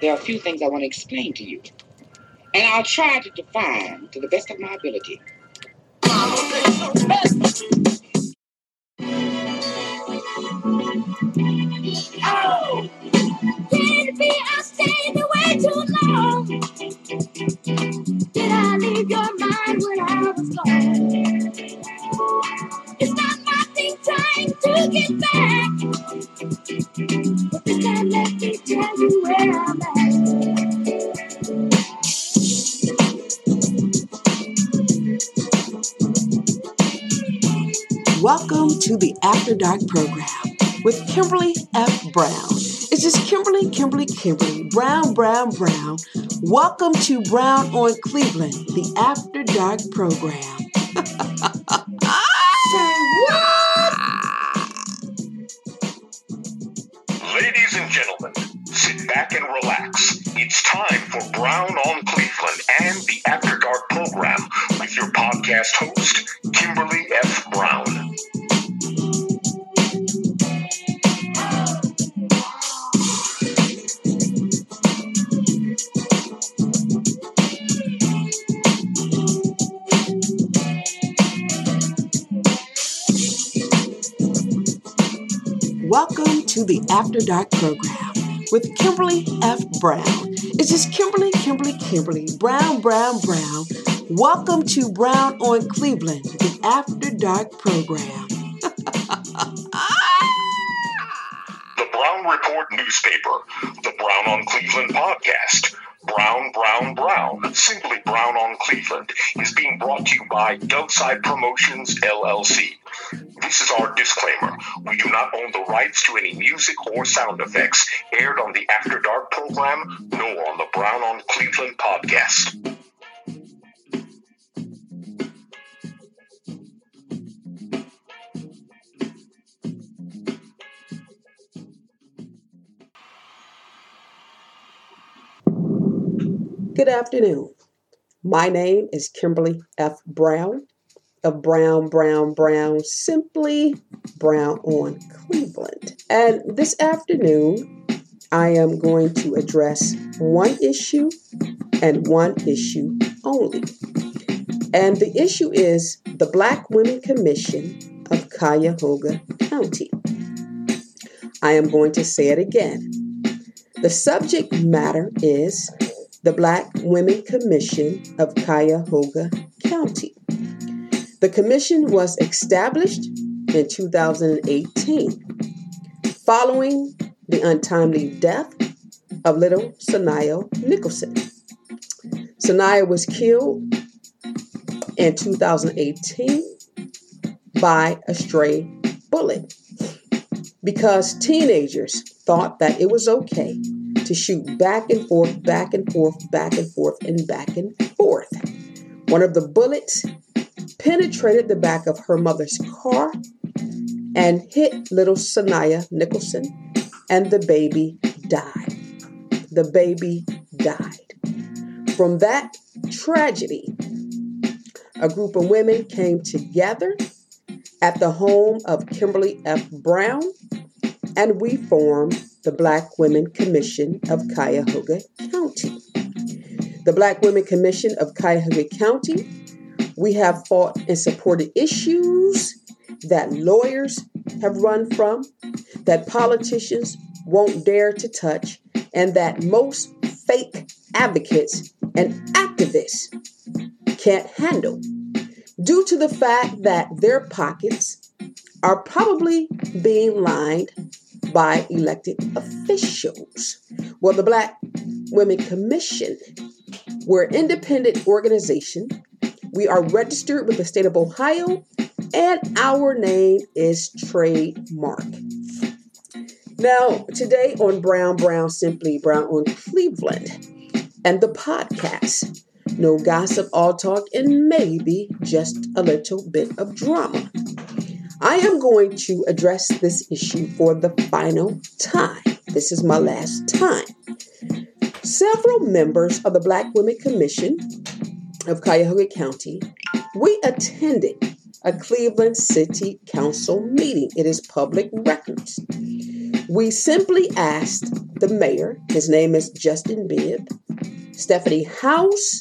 there are a few things I want to explain to you. And I'll try to define to the best of my ability. Oh, it be I stayed away too long? Did I leave your mind when I was gone? Welcome to the After Dark program with Kimberly F. Brown. It's just Kimberly, Kimberly, Kimberly, Brown, Brown, Brown. Welcome to Brown on Cleveland, the After Dark program. To the After Dark program with Kimberly F. Brown. It's just Kimberly, Kimberly, Kimberly, Brown, Brown, Brown. Welcome to Brown on Cleveland, the After Dark program. The Brown Report newspaper, the Brown on Cleveland podcast, Brown, Brown, Brown, simply Brown on Cleveland, is being brought to you by Downside Promotions LLC. This is our disclaimer. We do not own the rights to any music or sound effects aired on the After Dark program, nor on the Brown on Cleveland podcast. Good afternoon. My name is Kimberly F. Brown of Brown, Brown, Brown, simply Brown on Cleveland. And this afternoon, I am going to address one issue and one issue only. And the issue is the Black Women Commission of Cuyahoga County. I am going to say it again. The subject matter is the Black Women Commission of Cuyahoga County. The commission was established in 2018 following the untimely death of little Saniyah Nicholson. Saniyah was killed in 2018 by a stray bullet because teenagers thought that it was okay to shoot back and forth, back and forth, back and forth, and back and forth. One of the bullets penetrated the back of her mother's car and hit little Saniyah Nicholson, and the baby died. The baby died. From that tragedy, a group of women came together at the home of Kimberly F. Brown, and we formed the Black Women Commission of Cuyahoga County. The Black Women Commission of Cuyahoga County, we have fought and supported issues that lawyers have run from, that politicians won't dare to touch, and that most fake advocates and activists can't handle due to the fact that their pockets are probably being lined by elected officials. Well, the Black Women Commission, we're an independent organization. We are registered with the state of Ohio, and our name is trademark. Now, today on Brown Brown Simply Brown on Cleveland and the podcast, no gossip, all talk, and maybe just a little bit of drama. I am going to address this issue for the final time. This is my last time. Several members of the Black Women Commission of Cuyahoga County, we attended a Cleveland City Council meeting. It is public records. We simply asked the mayor, his name is Justin Bibb, Stephanie Howse,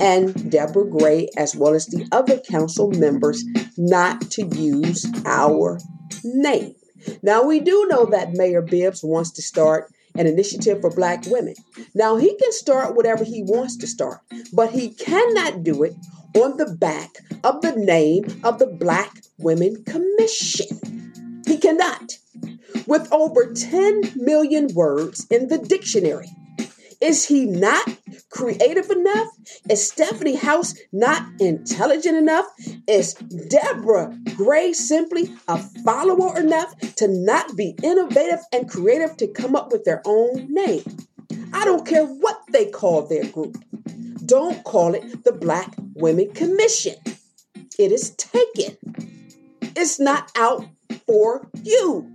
and Deborah Gray, as well as the other council members, not to use our name. Now, we do know that Mayor Bibbs wants to start an initiative for black women. Now, he can start whatever he wants to start, but he cannot do it on the back of the name of the Black Women Commission. He cannot. With over 10 million words in the dictionary, is he not creative enough? Is Stephanie Howse not intelligent enough? Is Deborah Gray simply a follower enough to not be innovative and creative to come up with their own name? I don't care what they call their group. Don't call it the Black Women Commission. It is taken. It's not out for you.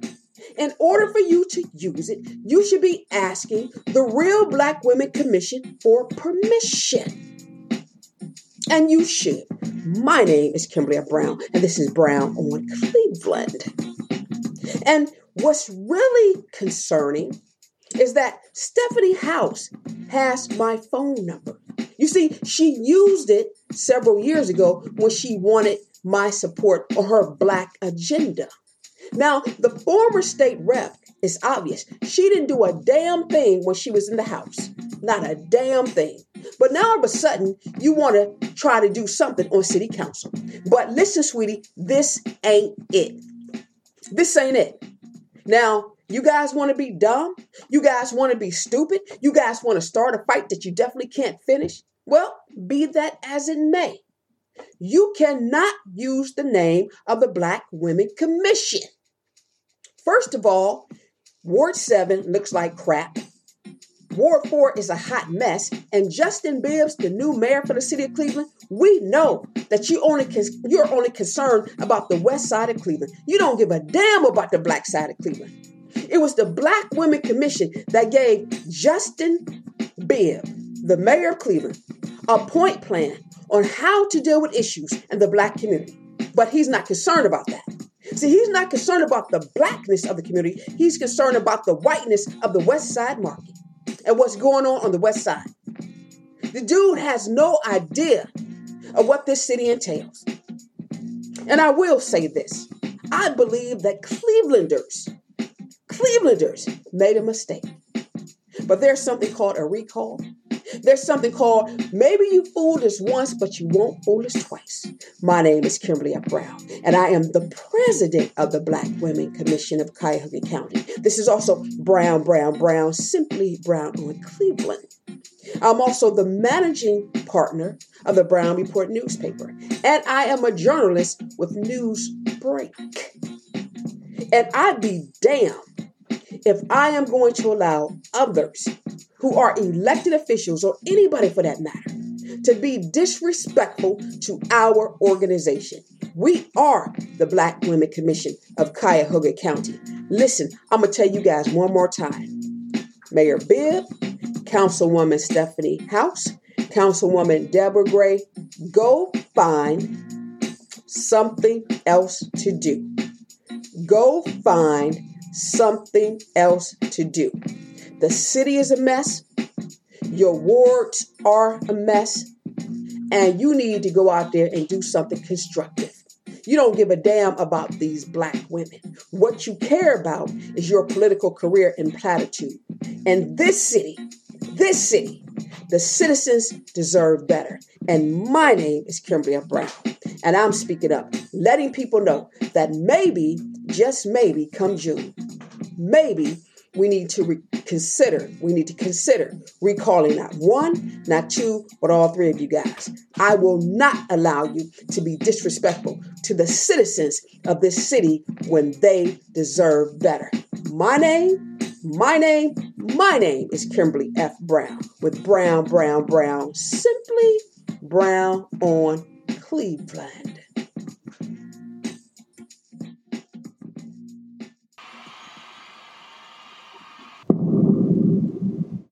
In order for you to use it, you should be asking the Real Black Women Commission for permission. And you should. My name is Kimberly Brown, and this is Brown on Cleveland. And what's really concerning is that Stephanie Howse has my phone number. You see, she used it several years ago when she wanted my support on her black agenda. Now, the former state rep is obvious. She didn't do a damn thing when she was in the House. Not a damn thing. But now all of a sudden, you want to try to do something on city council. But listen, sweetie, this ain't it. This ain't it. Now, you guys want to be dumb? You guys want to be stupid? You guys want to start a fight that you definitely can't finish? Well, be that as it may. You cannot use the name of the Black Women Commission. First of all, Ward 7 looks like crap. Ward 4 is a hot mess. And Justin Bibbs, the new mayor for the city of Cleveland, we know that you only you're only concerned about the west side of Cleveland. You don't give a damn about the black side of Cleveland. It was the Black Women Commission that gave Justin Bibb, the mayor of Cleveland, a point plan on how to deal with issues in the black community. But he's not concerned about that. See, he's not concerned about the blackness of the community. He's concerned about the whiteness of the West Side market and what's going on on the West Side. The dude has no idea of what this city entails. And I will say this I believe that Clevelanders, Clevelanders made a mistake. But there's something called a recall there's something called maybe you fooled us once, but you won't fool us twice. My name is Kimberly F. Brown, and I am the president of the Black Women Commission of Cuyahoga County. This is also Brown, Brown, Brown, simply Brown on Cleveland. I'm also the managing partner of the Brown Report newspaper, and I am a journalist with News Break. And I'd be damned if I am going to allow others who are elected officials or anybody for that matter to be disrespectful to our organization. We are the Black Women Commission of Cuyahoga County. Listen, I'm going to tell you guys one more time. Mayor Bibb, Councilwoman Stephanie Howse, Councilwoman Deborah Gray, go find something else to do. Go find something else to do. The city is a mess. Your wards are a mess. And you need to go out there and do something constructive. You don't give a damn about these black women. What you care about is your political career and platitude. And this city, this city, the citizens deserve better. And my name is Kimberly Brown. And I'm speaking up, letting people know that maybe, just maybe, come June, maybe we need to re- consider, we need to consider recalling not one, not two, but all three of you guys. I will not allow you to be disrespectful to the citizens of this city when they deserve better. My name, my name, my name is Kimberly F. Brown with Brown, Brown, Brown, simply Brown on Cleveland.